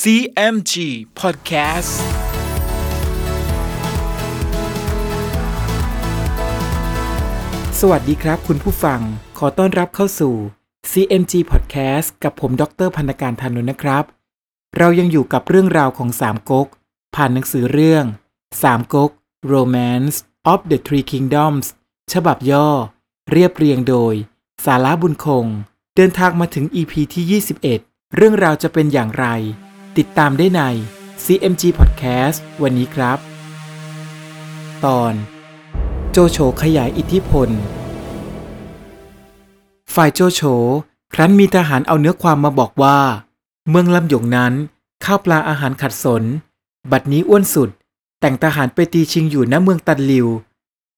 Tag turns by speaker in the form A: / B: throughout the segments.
A: CMG Podcast
B: สวัสดีครับคุณผู้ฟัง ขอต้อนรับเข้าสู่ CMG Podcast กับผมดรพันธการธานนท์นะครับ เรายังอยู่กับเรื่องราวของสามก๊ก ผ่านหนังสือเรื่องสามก๊ก Romance of the Three Kingdoms ฉบับย่อ เรียบเรียงโดย สาระบุญคง เดินทางมาถึง EP ที่ 21 เรื่องราวจะเป็นอย่างไร ติดตามได้ใน CMG Podcast วันนี้ครับ ตอน โจโฉขยายอิทธิพล ฝ่ายโจโฉครั้นมีทหารเอาเนื้อความมาบอกว่า เมืองลำหยงนั้น ข้าวปลาอาหารขัดสน บัดนี้อ้วนสุด แต่งทหารไปตีชิงอยู่ณเมืองตันลิว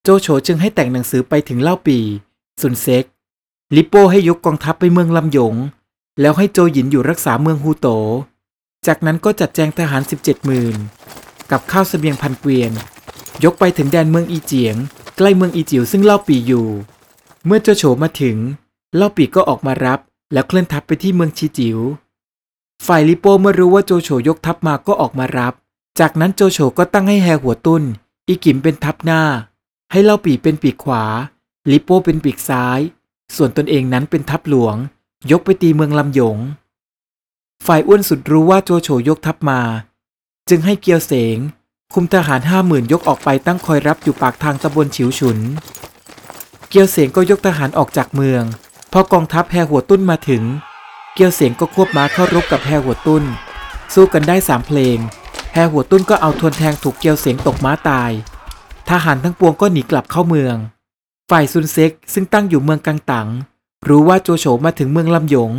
B: โจโฉจึงให้แต่งหนังสือไปถึงเล่าปีสุนเซกลิปโป้ให้ยกกองทัพไปเมืองลำหยง แล้วให้โจหยินอยู่รักษาเมืองฮูโต จากนั้นก็จัดแจงทหาร 17หมื่นกับข้าวเสบียงพันเกวียน ยกไปถึงแดนเมืองอีเจียง ใกล้เมืองอีจิ๋วซึ่งเล่าปีอยู่ เมื่อโจโฉมาถึง เล่าปีก็ออกมารับ แล้วเคลื่อนทัพไปที่เมืองชีจิ๋วฝ่ายลิโป้เมื่อรู้ว่าโจโฉยกทัพมาก็ออกมารับ จากนั้นโจโฉก็ตั้งให้แฮหัวตุ้น อีกิมเป็นทัพหน้า ให้เล่าปีเป็นปีกขวา ลิโป้เป็นปีกซ้าย ส่วนตนเองนั้นเป็นทัพหลวง ยกไปตีเมืองลำยง ฝ่ายอ้วนสุดรู้ว่าโจโฉยกทัพมา จึงให้เกียวเสง คุมทหารห้าหมื่นยกออกไปตั้งคอยรับอยู่ปากทางตำบลฉิวฉุน เกียวเสงก็ยกทหารออกจากเมือง พอกองทัพแฮหัวตุ้นมาถึง เกียวเสงก็ควบม้าเข้ารบกับแฮหัวตุ้น สู้กันได้สามเพลงแฮหัวตุ้นก็เอาทวนแทงถูกเกียวเสงตกม้าตาย ทหารทั้งปวงก็หนีกลับเข้าเมือง ฝ่ายซุนเซ็กซึ่งตั้งอยู่เมืองกังตังรู้ว่าโจโฉมาถึงเมืองลำยง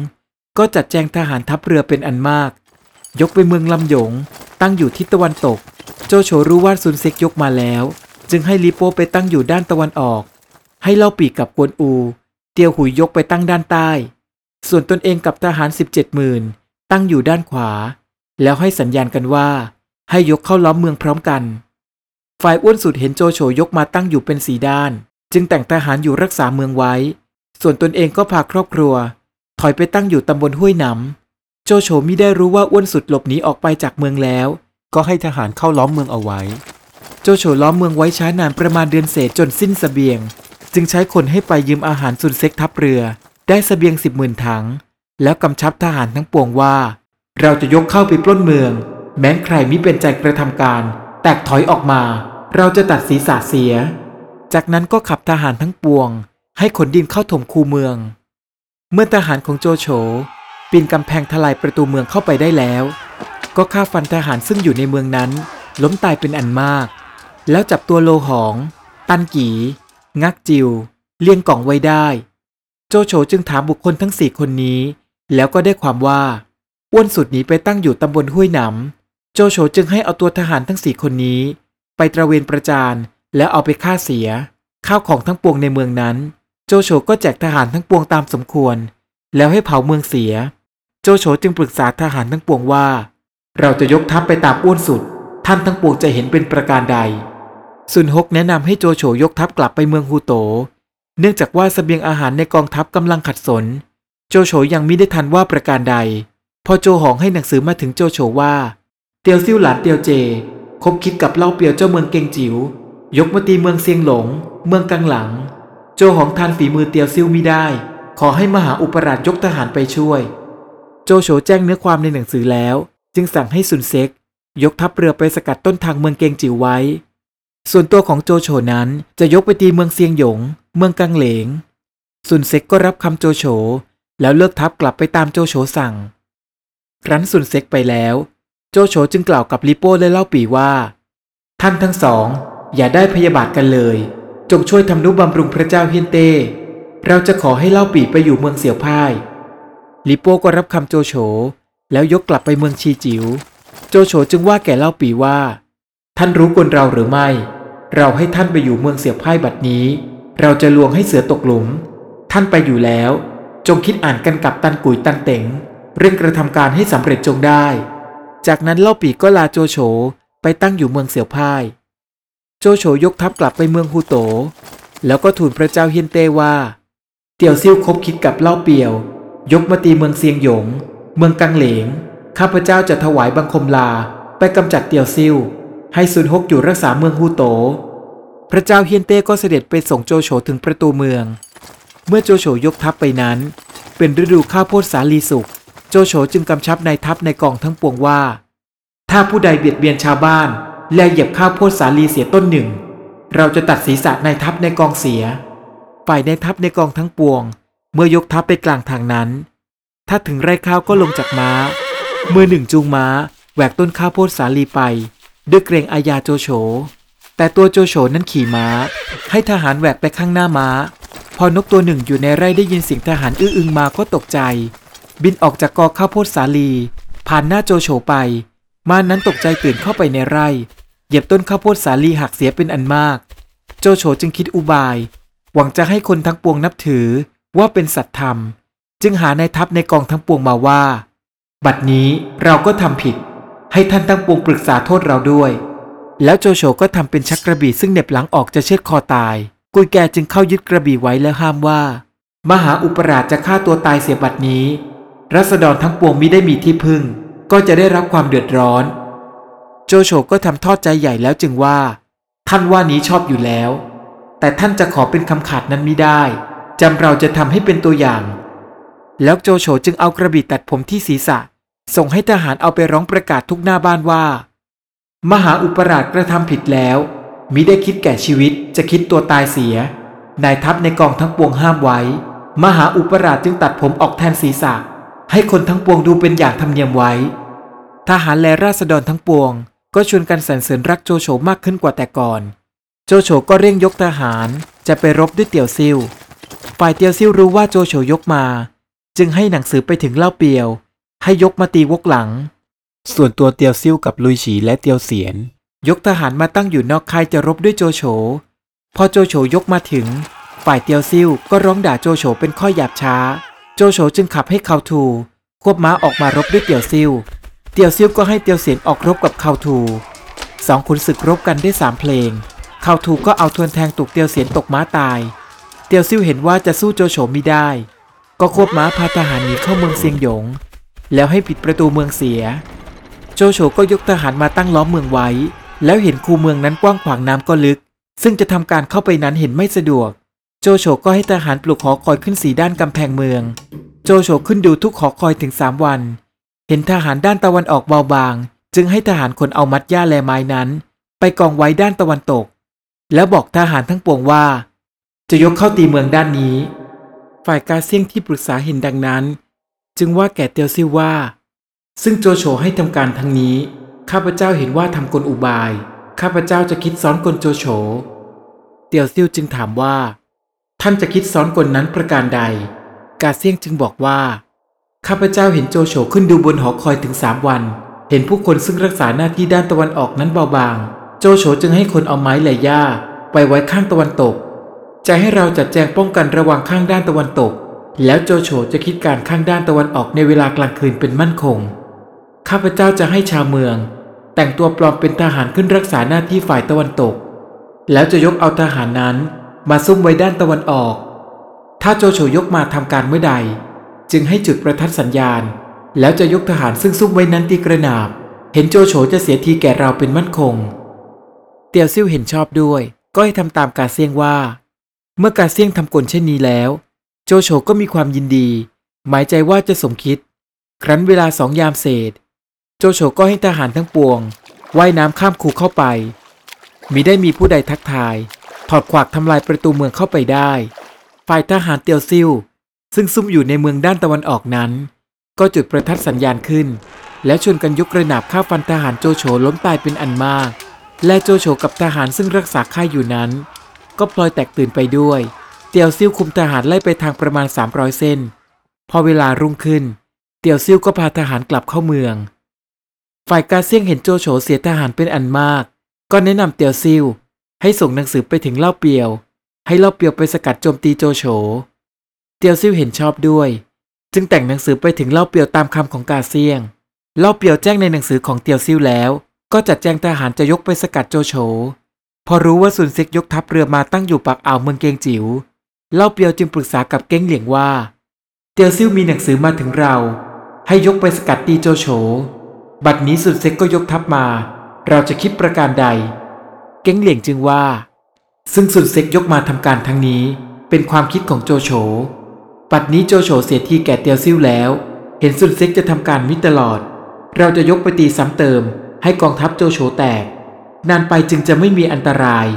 B: ก็จัดแจงทหารทัพเรือเป็นอันมาก ยกไปเมืองลำหยง ตั้งอยู่ทิศตะวันตก โจโฉรู้ว่าซุนเซ็กยกมาแล้ว จึงให้ลิโป้ไปตั้งอยู่ด้านตะวันออก ให้เล่าปีกกับกวนอู เตียวหุยยกไปตั้งด้านใต้ ส่วนตนเองกับทหาร 17หมื่นตั้งอยู่ด้านขวา แล้วให้สัญญาณกันว่า ให้ยกเข้าล้อมเมืองพร้อมกัน ฝ่ายอ้วนสุดเห็นโจโฉยกมาตั้งอยู่เป็นสีด้าน จึงแต่งทหารอยู่รักษาเมืองไว้ ส่วนตนเองก็พาครอบครัว ถอยไปตั้งอยู่ตำบลห้วยหนำโจโฉมิได้รู้ว่าอ้วนสุดหลบหนีออกไปจากเมืองแล้ว ก็ให้ทหารเข้าล้อมเมืองเอาไว้ โจโฉล้อมเมืองไว้ช้านานประมาณเดือนเศษจนสิ้นสเสบียง จึงใช้คนให้ไปยืมอาหารสุนเซ็กทัพเรือ ได้สเสบียงสิบหมื่นถัง แล้วกำชับทหารทั้งปวงว่า เราจะยกเข้าไปปล้นเมือง แม้ใครมิเป็นใจกระทำการ แตกถอยออกมา เราจะตัดศีรษะเสีย จากนั้นก็ขับทหารทั้งปวง ให้ขนดินเข้าถมคูเมือง เมื่อทหารของโจโฉปีนกำแพงทลายประตูเมืองเข้าไปได้แล้ว ก็ฆ่าฟันทหารซึ่งอยู่ในเมืองนั้น ล้มตายเป็นอันมาก แล้วจับตัวโลหอง ตันกีงักจิว เลี้ยงกล่องไว้ได้ โจโฉจึงถามบุคคลทั้งสี่คนนี้ แล้วก็ได้ความว่าอ้วนสุดหนีไปตั้งอยู่ตำบลห้วยหนำโจโฉจึงให้เอาตัวทหารทั้งสี่คนนี้ ไปตระเวนประจานแล้วเอาไปฆ่าเสีย ข้าวของทั้งปวงในเมืองนั้น โจโฉก็แจกทหารทั้งปวงตามสมควร แล้วให้เผาเมืองเสีย โจโฉจึงปรึกษาทหารทั้งปวงว่า เราจะยกทัพไปตามอ้วนสุด ท่านทั้งปวงจะเห็นเป็นประการใด ซุนฮกแนะนำให้โจโฉยกทัพกลับไปเมืองฮูโต เนื่องจากว่าสเสบียงอาหารในกองทัพกำลังขัดสน โจโฉยังมิได้ทันว่าประการใด พอโจหองให้หนังสือมาถึงโจโฉว่า เตียวซิ่วหลานเตียวเจ คบคิดกับเล่าเปียวเจ้าเมืองเกงจิ๋วยกมาตีเมืองเซียงหลง เมืองกังหลัง โจหองทานฝีมือเตียวซิ่วมิได้ ขอให้มหาอุปราชยกทหารไปช่วย โจโฉแจ้งเนื้อความในหนังสือแล้ว จึงสั่งให้ซุนเซ็ก ยกทัพเรือไปสกัดต้นทางเมืองเกงจิ๋วไว้ ส่วนตัวของโจโฉนั้นจะยกไปตีเมืองเซียงหยง เมืองกังเหลงซุนเซ็กก็รับคำโจโฉแล้วเลิกทัพกลับไปตามโจโฉสั่ง ครั้นซุนเซ็กไปแล้ว โจโฉจึงกล่าวกับลิโป้และเล่าปีว่า ท่านทั้งสอง อย่าได้พยาบาทกันเลย จงช่วยทำนุบำรุงพระเจ้าเฮียนเต้เราจะขอให้เล่าปีไปอยู่เมืองเสี่ยวพ่ายลิโป้ก็รับคำโจโฉแล้วยกกลับไปเมืองชีจิว๋วโจโฉจึงว่าแก่เล่าปีว่า ท่านรู้กลเราหรือไม่ เราให้ท่านไปอยู่เมืองเสี่ยวพ่ายบัดนี้ เราจะลวงให้เสือตกหลุม ท่านไปอยู่แล้ว จงคิดอ่านกันกับตันกุยตันเต็งเร่งกระทำการให้สำเร็จจงได้ จากนั้นเล่าปีก็ลาโจโฉไปตั้งอยู่เมืองเสี่ยวพ่าย โจโฉยกทัพกลับไปเมืองฮูโต แล้วก็ทูลพระเจ้าเฮียนเต้ว่า เตียวซิ่วคบคิดกับเล่าเปียว ยกมาตีเมืองเซียงหยง เมืองกังเหลง ข้าพเจ้าจะถวายบังคมลาไปกำจัดเตียวซิ่วให้ซุนฮกอยู่รักษาเมืองฮูโต พระเจ้าเฮียนเต้ก็เสด็จไปส่งโจโฉถึงประตูเมือง เมื่อโจโฉยกทัพไปนั้น เป็นฤดูข้าวโพดสาลีสุก โจโฉจึงกำชับนายทัพในกองทั้งปวงว่า ถ้าผู้ใดเบียดเบียนชาวบ้าน และเหยียบข้าวโพดสาลีเสียต้นหนึ่ง เราจะตัดศีรษะนายทัพในกองเสีย ฝ่ายนายทัพในกองทั้งปวง เมื่อยกทัพไปกลางทางนั้น ถ้าถึงไร่ข้าวก็ลงจากม้า มือหนึ่งจูงม้าแหวกต้นข้าวโพดสาลีไป ด้วยเกรงอาญาโจโฉ แต่ตัวโจโฉนั้นขี่ม้า ให้ทหารแหวกไปข้างหน้าม้า พอนกตัวหนึ่งอยู่ในไร่ได้ยินเสียงทหารอื้ออึงมาก็ตกใจ บินออกจากกอข้าวโพดสาลี ผ่านหน้าโจโฉไป มานั้นตกใจตื่นเข้าไปในไร่ เหยียบต้นข้าวโพดสาลีหักเสียเป็นอันมาก โจโฉจึงคิดอุบาย หวังจะให้คนทั้งปวงนับถือว่าเป็นสัตธรรม จึงหานายทัพในกองทั้งปวงมาว่า บัดนี้เราก็ทำผิด ให้ท่านทั้งปวงปรึกษาโทษเราด้วย แล้วโจโฉก็ทำเป็นชักกระบี่ซึ่งเหน็บหลังออกจะเชือดคอตาย กุยแกจึงเข้ายึดกระบี่ไว้แล้วห้ามว่า มหาอุปราชจะฆ่าตัวตายเสียบัดนี้รัษฎรทั้งปวงมิได้มีที่พึ่ง ก็จะได้รับความเดือดร้อน โจโฉก็ทำทอดใจใหญ่แล้วจึงว่า ท่านว่านี้ชอบอยู่แล้ว แต่ท่านจะขอเป็นคำขาดนั้นไมิได้จำเราจะทำให้เป็นตัวอย่าง แล้วโจโฉจึงเอากระบี่ตัดผมที่ศีรษะ ส่งให้ทหารเอาไปร้องประกาศทุกหน้าบ้านว่า มหาอุปราชกระทำผิดแล้วมิได้คิดแก่ชีวิตจะคิดตัวตายเสีย นายทัพในกองทั้งปวงห้ามไว้ มหาอุปราชจึงตัดผมออกแทนศีรษะ ให้คนทั้งปวงดูเป็นอย่างธรรมเนียมไว้ ทหารและราษฎรทั้งปวง ก็ชวนกันสรรเสริญรักโจโฉมากขึ้นกว่าแต่ก่อน โจโฉก็เร่งยกทหารจะไปรบด้วยเตี่ยวซิ่วฝ่ายเตียวซิ่วรู้ว่าโจโฉยกมา จึงให้หนังสือไปถึงเล่าเปียว ให้ยกมาตีวกหลัง ส่วนตัวเตียวซิ่วกับลุยฉีและเตียวเสียน ยกทหารมาตั้งอยู่นอกค่ายจะรบด้วยโจโฉพอโจโฉยกมาถึง ฝ่ายเตียวซิ่วก็ร้องด่าโจโฉเป็นข้อหยาบช้า โจโฉจึงขับให้เขาทู ควบม้าออกมารบด้วยเตียวซิ่วเตียวซิ่วก็ให้เตียวเสียนออกรบกับเขาทูสองขุนศึกรบกันได้สามเพลงเขาทูก็เอาทวนแทงตุกเตียวเสียนตกม้าตาย เตียวซิ่วเห็นว่าจะสู้โจโฉไม่ได้ ก็ควบม้าพาทหารหนีเข้าเมืองเซียงหยง แล้วให้ปิดประตูเมืองเสีย โจโฉก็ยกทหารมาตั้งล้อมเมืองไว้ แล้วเห็นคูเมืองนั้นกว้างขวางน้ำก็ลึก ซึ่งจะทำการเข้าไปนั้นเห็นไม่สะดวก โจโฉก็ให้ทหารปลุกหอคอยขึ้นสีด้านกำแพงเมือง โจโฉขึ้นดูทุกหอคอยถึงสามวัน เห็นทหารด้านตะวันออกเบาบาง จึงให้ทหารคนเอามัดหญ้าแลไม้นั้น ไปกองไว้ด้านตะวันตก แล้วบอกทหารทั้งปวงว่า จะยกเข้าตีเมืองด้านนี้ ฝ่ายกาเซียงที่ปรึกษาเห็นดังนั้น จึงว่าแก่เตียวซิ่วว่า ซึ่งโจโฉให้ทำการทั้งนี้ข้าพเจ้าเห็นว่าทำกลอุบาย ข้าพเจ้าจะคิดซ้อนกลโจโฉ เตียวซิ่วจึงถามว่า ท่านจะคิดซ้อนกลนั้นประการใด กาเซียงจึงบอกว่า ข้าพเจ้าเห็นโจโฉขึ้นดูบนหอคอยถึงสามวัน เห็นผู้คนซึ่งรักษาหน้าที่ด้านตะวันออกนั้นเบาบาง โจโฉจึงให้คนเอาไม้ไหลหญ้าไปไว้ข้างตะวันตก จะให้เราจัดแจงป้องกันระว่างข้างด้านตะวันตก แล้วโจโฉจะคิดการข้างด้านตะวันออกในเวลากลางคืนเป็นมั่นคง ข้าพเจ้าจะให้ชาวเมือง แต่งตัวปลอมเป็นทหารขึ้นรักษาหน้าที่ฝ่ายตะวันตก แล้วจะยกเอาทหารนั้น มาซุ่มไว้ด้านตะวันออก ถ้าโจโฉยกมาทำการเมื่อใด จึงให้จุดประทัดสัญญาณ แล้วจะยกทหารซึ่งซุ่มไว้นั้นตีกระนาบ เห็นโจโฉจะเสียทีแก่เราเป็นมั่นคง เตียวซิ่วเห็นชอบด้วย ก็ให้ทำตามกาเซียงว่า เมื่อกาเซียงทำกลเช่นนี้แล้ว โจโฉก็มีความยินดี หมายใจว่าจะสมคิด ครั้นเวลาสองยามเศษ โจโฉก็ให้ทหารทั้งปวงว่ายน้ำข้ามคูเข้าไปมิได้มีผู้ใดทักทาย ถอดขวากทำลายประตูเมืองเข้าไปได้ ฝ่ายทหารเตียวซิ่วซึ่งซุ่มอยู่ในเมืองด้านตะวันออกนั้น ก็จุดประทัดสัญญาณขึ้น แล้วชวนกันยกกระหนาบฆ่าฟันทหารโจโฉล้มตายเป็นอันมาก และโจโฉกับทหารซึ่งรักษาค่ายอยู่นั้น ก็พลอยแตกตื่นไปด้วย เตียวซิ่วคุมทหารไล่ไปทางประมาณ 300 เส้น พอเวลารุ่งขึ้น เตียวซิ่วก็พาทหารกลับเข้าเมือง ฝ่ายกาเซียงเห็นโจโฉเสียทหารเป็นอันมาก ก็แนะนำเตียวซิ่ว ให้ส่งหนังสือไปถึงเล่าเปียว ให้เล่าเปียวไปสกัดโจมตีโจโฉ เตียวซิ่วเห็นชอบด้วย จึงแต่งหนังสือไปถึงเล่าเปียวตามคำของกาเซียง เล่าเปียวแจ้งในหนังสือของเตียวซิ่วแล้ว ก็จัดแจงทหารจะยกไปสกัดโจโฉ พอรู้ว่าซุนเซ็กยกทัพเรือมาตั้งอยู่ปากอ่าวเมืองเกงจิว๋ว เล่าเปียวจึงปรึกษากับเก้งเหลียงว่า เตียวซิ่วมีหนังสือมาถึงเรา ให้ยกไปสกัดตีโจโฉ บัดนี้สุนเซ็กก็ยกทัพมา เราจะคิดประการใด เก้งเหลียงจึงว่า ซึ่งสุนเซ็กยกมาทำการทั้งนี้ เป็นความคิดของโจโฉปัดนี้โจโฉเสียทีแก่เตียวซิ่วแล้ว เห็นสุนเซ็กจะทำการมิตลอด เราจะยกไปตีซ้ำเติม ให้กองทัพโจโฉแตก นานไปจึงจะไม่มีอันตราย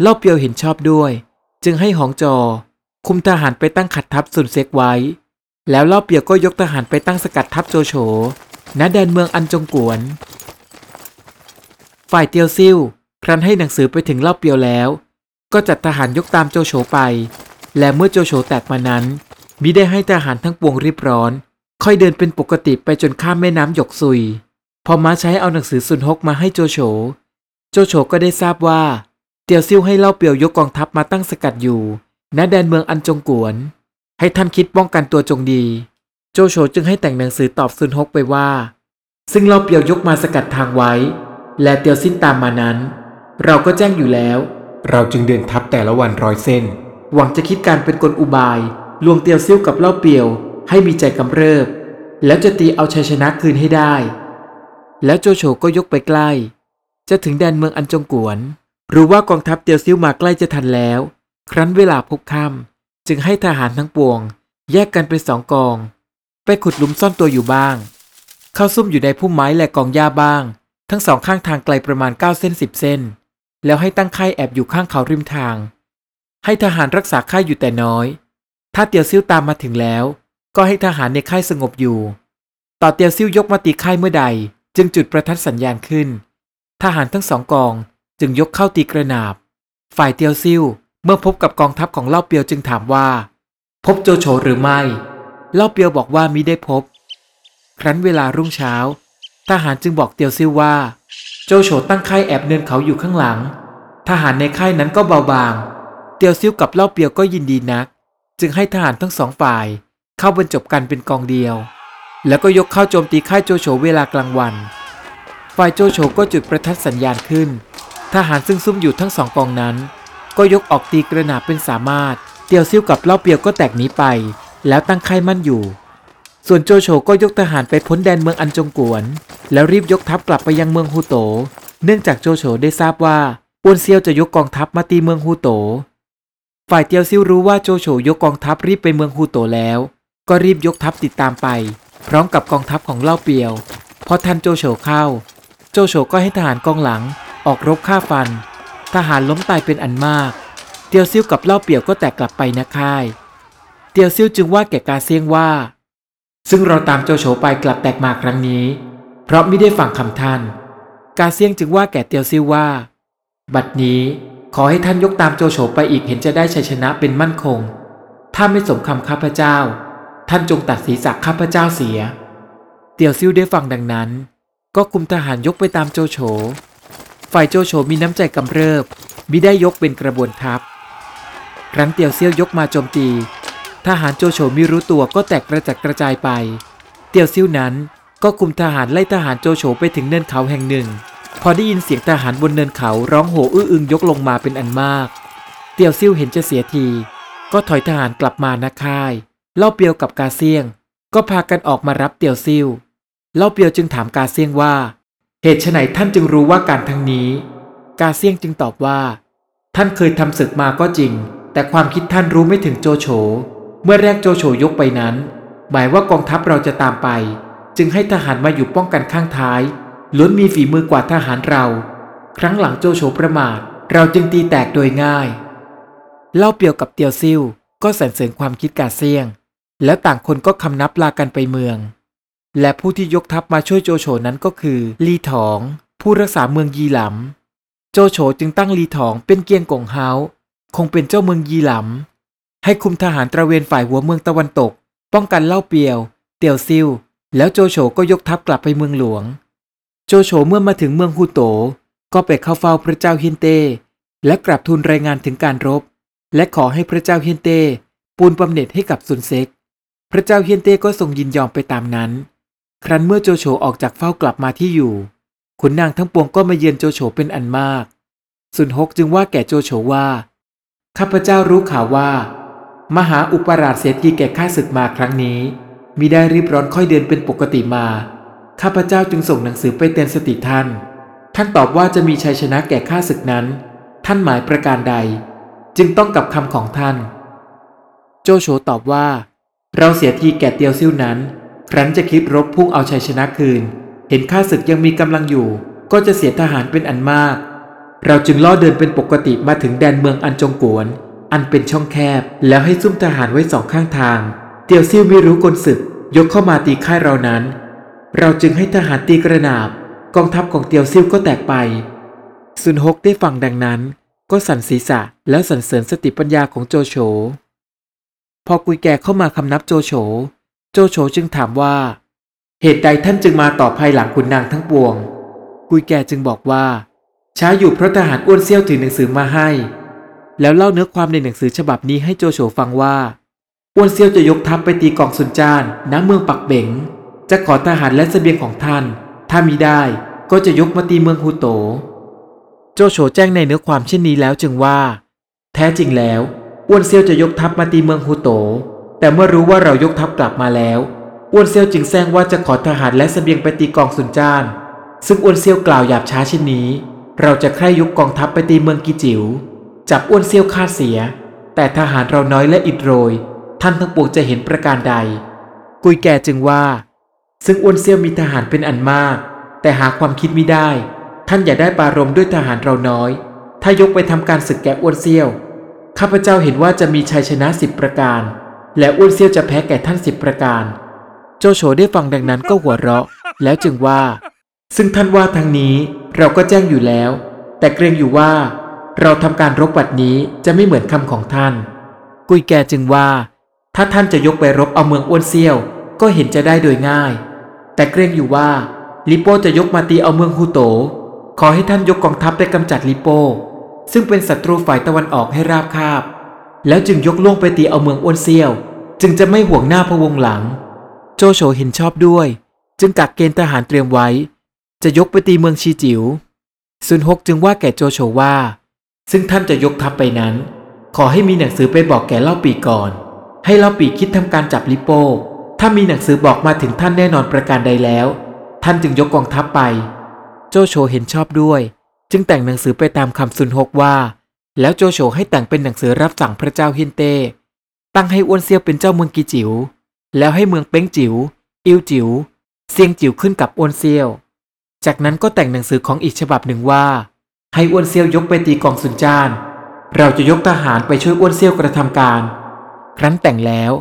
B: เล่าเปียวเห็นชอบด้วย จึงให้หองจอ คุมทหารไปตั้งขัดทัพสุนเซ็กไว้ แล้วเล่าเปียวก็ยกทหารไปตั้งสกัดทัพโจโฉณแดนเมืองอันจงกวน ฝ่ายเตียวซิ่ว ครั้นให้หนังสือไปถึงเล่าเปียวแล้ว ก็จัดทหารยกตามโจโฉไป และเมื่อโจโฉแตกมานั้นมิได้ให้ทหารทั้งปวงรีบร้อน ค่อยเดินเป็นปกติไปจนข้ามแม่น้ำหยกซุย พอม้าใช้เอาหนังสือซุนฮกมาให้โจโฉ โจโฉก็ได้ทราบว่า เตียวซิ่วให้เล่าเปียวยกกองทัพมาตั้งสกัดอยู่ ณ แดนเมืองอันจงกวน ให้ท่านคิดป้องกันตัวจงดี โจโฉจึงให้แต่งหนังสือตอบซุนฮกไปว่า ซึ่งเล่าเปียวยกมาสกัดทางไว้ และเตียวสิ้นตามมานั้น เราก็แจ้งอยู่แล้ว เราจึงเดินทัพแต่ละวันร้อยเส้น หวังจะคิดการเป็นกลอุบาย ลวงเตียวซิ่วกับเล่าเปียว ให้มีใจกำเริบ แล้วจะตีเอาชัยชนะคืนให้ได้ แล้วโจโฉก็ยกไปใกล้ จะถึงแดนเมืองอันจงกวน รู้ว่ากองทัพเตียวซิ่วมาใกล้จะทันแล้ว ครั้นเวลาพบค่ำจึงให้ทหารทั้งปวง แยกกันเป็นสองกอง ไปขุดหลุมซ่อนตัวอยู่บ้าง เข้าซุ่มอยู่ในพุ่มไม้และกองหญ้าบ้าง ทั้งสองข้างทางไกลประมาณ9เส้น10เส้น แล้วให้ตั้งค่ายแอบอยู่ข้างเขาริมทาง ให้ทหารรักษาค่ายอยู่แต่น้อย ถ้าเตียวซิ่วตามมาถึงแล้ว ก็ให้ทหารในค่ายสงบอยู่ ต่อเตียวซิ่วยกมาตีค่ายเมื่อใด จึงจุดประทัดสัญญาณขึ้น ทหารทั้งสองกองจึงยกเข้าตีกระนาบ ฝ่ายเตียวซิ่วเมื่อพบกับกองทัพของเล่าเปียวจึงถามว่า พบโจโฉหรือไม่ เล่าเปียวบอกว่ามิได้พบ ครั้นเวลารุ่งเช้า ทหารจึงบอกเตียวซิวว่า โจโฉตั้งค่ายแอบเนินเขาอยู่ข้างหลัง ทหารในค่ายนั้นก็เบาบาง เตียวซิวกับเล่าเปียวก็ยินดีนัก จึงให้ทหารทั้งสองฝ่าย เข้าบรรจบกันเป็นกองเดียว แล้วก็ยกเข้าโจมตีค่ายโจโฉเวลากลางวัน ฝ่ายโจโฉก็จุดประทัดสัญญาณขึ้น ทหารซึ่งซุ่มอยู่ทั้งสองกองนั้น ก็ยกออกตีกระหนาบเป็นสามารถ เตียวซิวกับเล่าเปียวก็แตกหนีไป แล้วตั้งค่ายมั่นอยู่ ส่วนโจโฉก็ยกทหารไปพ้นแดนเมืองอันจงกวน แล้วรีบยกทัพกลับไปยังเมืองฮูโต เนื่องจากโจโฉได้ทราบว่าปวนเซียวจะยกกองทัพมาตีเมืองฮูโต ฝ่ายเตียวซิ่วรู้ว่าโจโฉยกกองทัพรีบไปเมืองฮูโตแล้ว ก็รีบยกทัพติดตามไป พร้อมกับกองทัพของเล่าเปียว พอทันโจโฉเข้า โจโฉก็ให้ทหารกองหลังออกรบฆ่าฟัน ทหารล้มตายเป็นอันมาก เตียวซิ่วกับเล่าเปียวก็แตกกลับไปนะค่าย เตียวซิ่วจึงว่าแก่กาเซียงว่า ซึ่งเราตามโจโฉไปกลับแตกมาครั้งนี้ เพราะไม่ได้ฟังคำท่าน กาเซียงจึงว่าแก่เตียวซิ่วว่า บัดนี้ขอให้ท่านยกตามโจโฉไปอีกเห็นจะได้ชัยชนะเป็นมั่นคง ถ้าไม่สมคำข้าพเจ้า ท่านจงตัดศีรษะข้าพเจ้าเสีย เตียวซิ่วได้ฟังดังนั้น ก็คุมทหารยกไปตามโจโฉ ฝ่ายโจโฉมีน้ำใจกำเริบมิได้ยกเป็นกระบวนทัพ ครั้นเตียวเซี่ยวยกมาโจมตี ทหารโจโฉมิรู้ตัวก็แตกกระจัดกระจายไป เตียวซิ่วนั้นก็คุมทหารไล่ทหารโจโฉไปถึงเนินเขาแห่งหนึ่ง พอได้ยินเสียงทหารบนเนินเขาร้องโห่อื้ออึงยกลงมาเป็นอันมาก เตียวซิ่วเห็นจะเสียที ก็ถอยทหารกลับมานาค่าย เล่าเปียวกับกาเซียง ก็พากันออกมารับเตียวซิ่ว เล่าเปียวจึงถามกาเซียงว่า เหตุไฉนท่านจึงรู้ว่าการทั้งนี้ กาเซียงจึงตอบว่า ท่านเคยทำศึกมาก็จริง แต่ความคิดท่านรู้ไม่ถึงโจโฉ เมื่อแรกโจโฉยกไปนั้น หมายว่ากองทัพเราจะตามไป จึงให้ทหารมาอยู่ป้องกันข้างท้าย ล้วนมีฝีมือกว่าทหารเรา ครั้งหลังโจโฉประมาท เราจึงตีแตกโดยง่าย เล่าเปียวกับเตียวซิ่วก็สรรเสริญความคิดกาเซียง แล้วต่างคนก็คำนับลากันไปเมือง และผู้ที่ยกทัพมาช่วยโจโฉนั้นก็คือ ลีถอง ผู้รักษาเมืองยีหลำโจโฉจึงตั้งลีถองเป็นเกียงกงเฮาคงเป็นเจ้าเมืองยีหลำ ให้คุมทหารตระเวนฝ่ายหัวเมืองตะวันตก ป้องกันเล่าเปียว เตียวซิวแล้วโจโฉก็ยกทัพกลับไปเมืองหลวง โจโฉเมื่อมาถึงเมืองฮูโต ก็ไปเข้าเฝ้าพระเจ้าเฮียนเต และกราบทูลรายงานถึงการรบ และขอให้พระเจ้าเฮียนเต ปูนบำเหน็จให้กับซุนเซ็กพระเจ้าเฮียนเตก็ทรงยินยอมไปตามนั้น ครั้นเมื่อโจโฉออกจากเฝ้ากลับมาที่อยู่ขุนนางทั้งปวงก็มาเยือนโจโฉเป็นอันมาก สุนฮกจึงว่าแก่โจโฉว่า ข้าพเจ้ารู้ข่าวว่า มหาอุปราชเสียทีแก่ข้าศึกมาครั้งนี้มิได้รีบร้อนค่อยเดินเป็นปกติมา ข้าพเจ้าจึงส่งหนังสือไปเตือนสติท่าน ท่านตอบว่าจะมีชัยชนะแก่ข้าศึกนั้น ท่านหมายประการใด จึงต้องกับคำของท่าน โจโฉตอบว่า เราเสียทีแก่เตียวซิ่วนั้น ครั้นจะคิดรบพุ่งเอาชัยชนะคืน เห็นข้าศึกยังมีกำลังอยู่ ก็จะเสียทหารเป็นอันมาก เราจึงล่อเดินเป็นปกติมาถึงแดนเมืองอันจงกวน อันเป็นช่องแคบ แล้วให้ซุ่มทหารไว้สองข้างทาง เตียวซิ่วไม่รู้กลศึก ยกเข้ามาตีค่ายเรานั้น เราจึงให้ทหารตีกระนาบ กองทัพของเตียวซิ่วก็แตกไป ซุนฮกได้ฟังดังนั้น ก็สั่นศีรษะแล้วสรรเสริญสติปัญญาของโจโฉ พอกุยแก่เข้ามาคำนับโจโฉ โจโฉจึงถามว่า เหตุใดท่านจึงมาต่อภายหลังขุนนางทั้งปวง กุยแก่จึงบอกว่าช้าอยู่เพราะทหารอ้วนเซี่ยวถือหนังสือมาให้ แล้วเล่าเนื้อความในหนังสือฉบับนี้ให้โจโฉฟังว่าอ้วนเซียวจะยกทัพไปตีกองซุนจานณเมืองปักเบงจะขอทหารและเสบียงของท่าน ถ้ามีได้ก็จะยกมาตีเมืองฮูโต โจโฉแจ้งในเนื้อความเช่นนี้แล้วจึงว่า แท้จริงแล้วอ้วนเซียวจะยกทัพมาตีเมืองฮูโต แต่เมื่อรู้ว่าเรายกทัพกลับมาแล้วอ้วนเซียวจึงแซงว่าจะขอทหารและเสบียงไปตีกองซุนจาน ซึ่งอ้วนเซียวกล่าวหยาบช้าเช่นนี้ เราจะใคร่ยกกองทัพไปตีเมืองกิจิว๋ว จับอ้วนเซี่ยวฆ่าเสีย แต่ทหารเราน้อยและอิดโรย ท่านทั้งปวงจะเห็นประการใด กุยแก่จึงว่า ซึ่งอ้วนเซี่ยวมีทหารเป็นอันมาก แต่หาความคิดไมิได้ ท่านอย่าได้ปารมด้วยทหารเราน้อย ถ้ายกไปทำการศึกแก่อ้วนเซี่ยวข้าพเจ้าเห็นว่าจะมีชัยชนะสิบประการ และอ้วนเซี่ยวจะแพ้แก่ท่านสิบประการ โจโฉได้ฟังดังนั้นก็หัวเราะ แล้วจึงว่า ซึ่งท่านว่าทางนี้เราก็แจ้งอยู่แล้ว แต่เกรงอยู่ว่า เราทำการรบบัดนี้จะไม่เหมือนคำของท่าน กุยแกจึงว่า ถ้าท่านจะยกไปรบเอาเมืองอ้วนเซี่ยว ก็เห็นจะได้โดยง่าย แต่เกรงอยู่ว่าลิโป้จะยกมาตีเอาเมืองฮูโต ขอให้ท่านยกกองทัพไปกำจัดลิโป้ ซึ่งเป็นศัตรูฝ่ายตะวันออกให้ราบคาบ แล้วจึงยกล่วงไปตีเอาเมืองอ้วนเซี่ยว จึงจะไม่ห่วงหน้าพะวงหลัง โจโฉเห็นชอบด้วย จึงกักเกณฑ์ทหารเตรียมไว้ จะยกไปตีเมืองชีจิว๋วซุนฮกจึงว่าแก่โจโฉว่า ซึ่งท่านจะยกทัพไปนั้น ขอให้มีหนังสือไปบอกแก่เล่าปีก่อน ให้เล่าปีคิดทำการจับลิโป้ถ้ามีหนังสือบอกมาถึงท่านแน่นอนประการใดแล้ว ท่านจึงยกกองทัพไป โจโฉเห็นชอบด้วย จึงแต่งหนังสือไปตามคำซุนฮกว่า แล้วโจโฉให้แต่งเป็นหนังสือรับสั่งพระเจ้าเฮียนเต้ตั้งให้อ้วนเซียวเป็นเจ้าเมืองกีจิว๋วแล้วให้เมืองเป้งจิว๋วอิวจิว๋วเซียงจิ๋วขึ้นกับอ้วนเซียว จากนั้นก็แต่งหนังสือของอีกฉบับหนึ่งว่า ให้อ้วนเซียวยกไปตีกองสุนจาน เราจะยกทหารไปช่วยอ้วนเซียวกระทำการ ครั้นแต่งแล้ว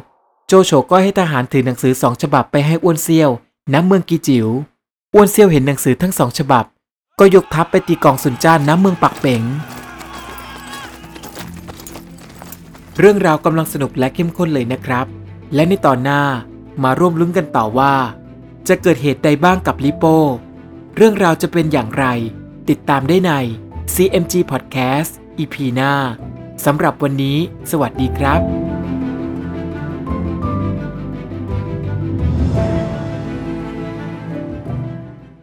B: โจโฉก็ให้ทหารถือหนังสือสองฉบับไปให้อ้วนเซียวณเมืองกีจิว๋วอ้วนเซียวเห็นหนังสือทั้งสองฉบับ ก็ยกทัพไปตีกองสุนจานณเมืองปักเป๋งเรื่องราวกำลังสนุกและเข้มข้นเลยนะครับ และในตอนหน้ามาร่วมลุ้นกันต่อว่า จะเกิดเหตุใดบ้างกับลิโป้ เรื่องราวจะเป็นอย่างไร ติดตามได้ใน CMG Podcast EP หน้าสำหรับวันนี้ สวัสดีครับ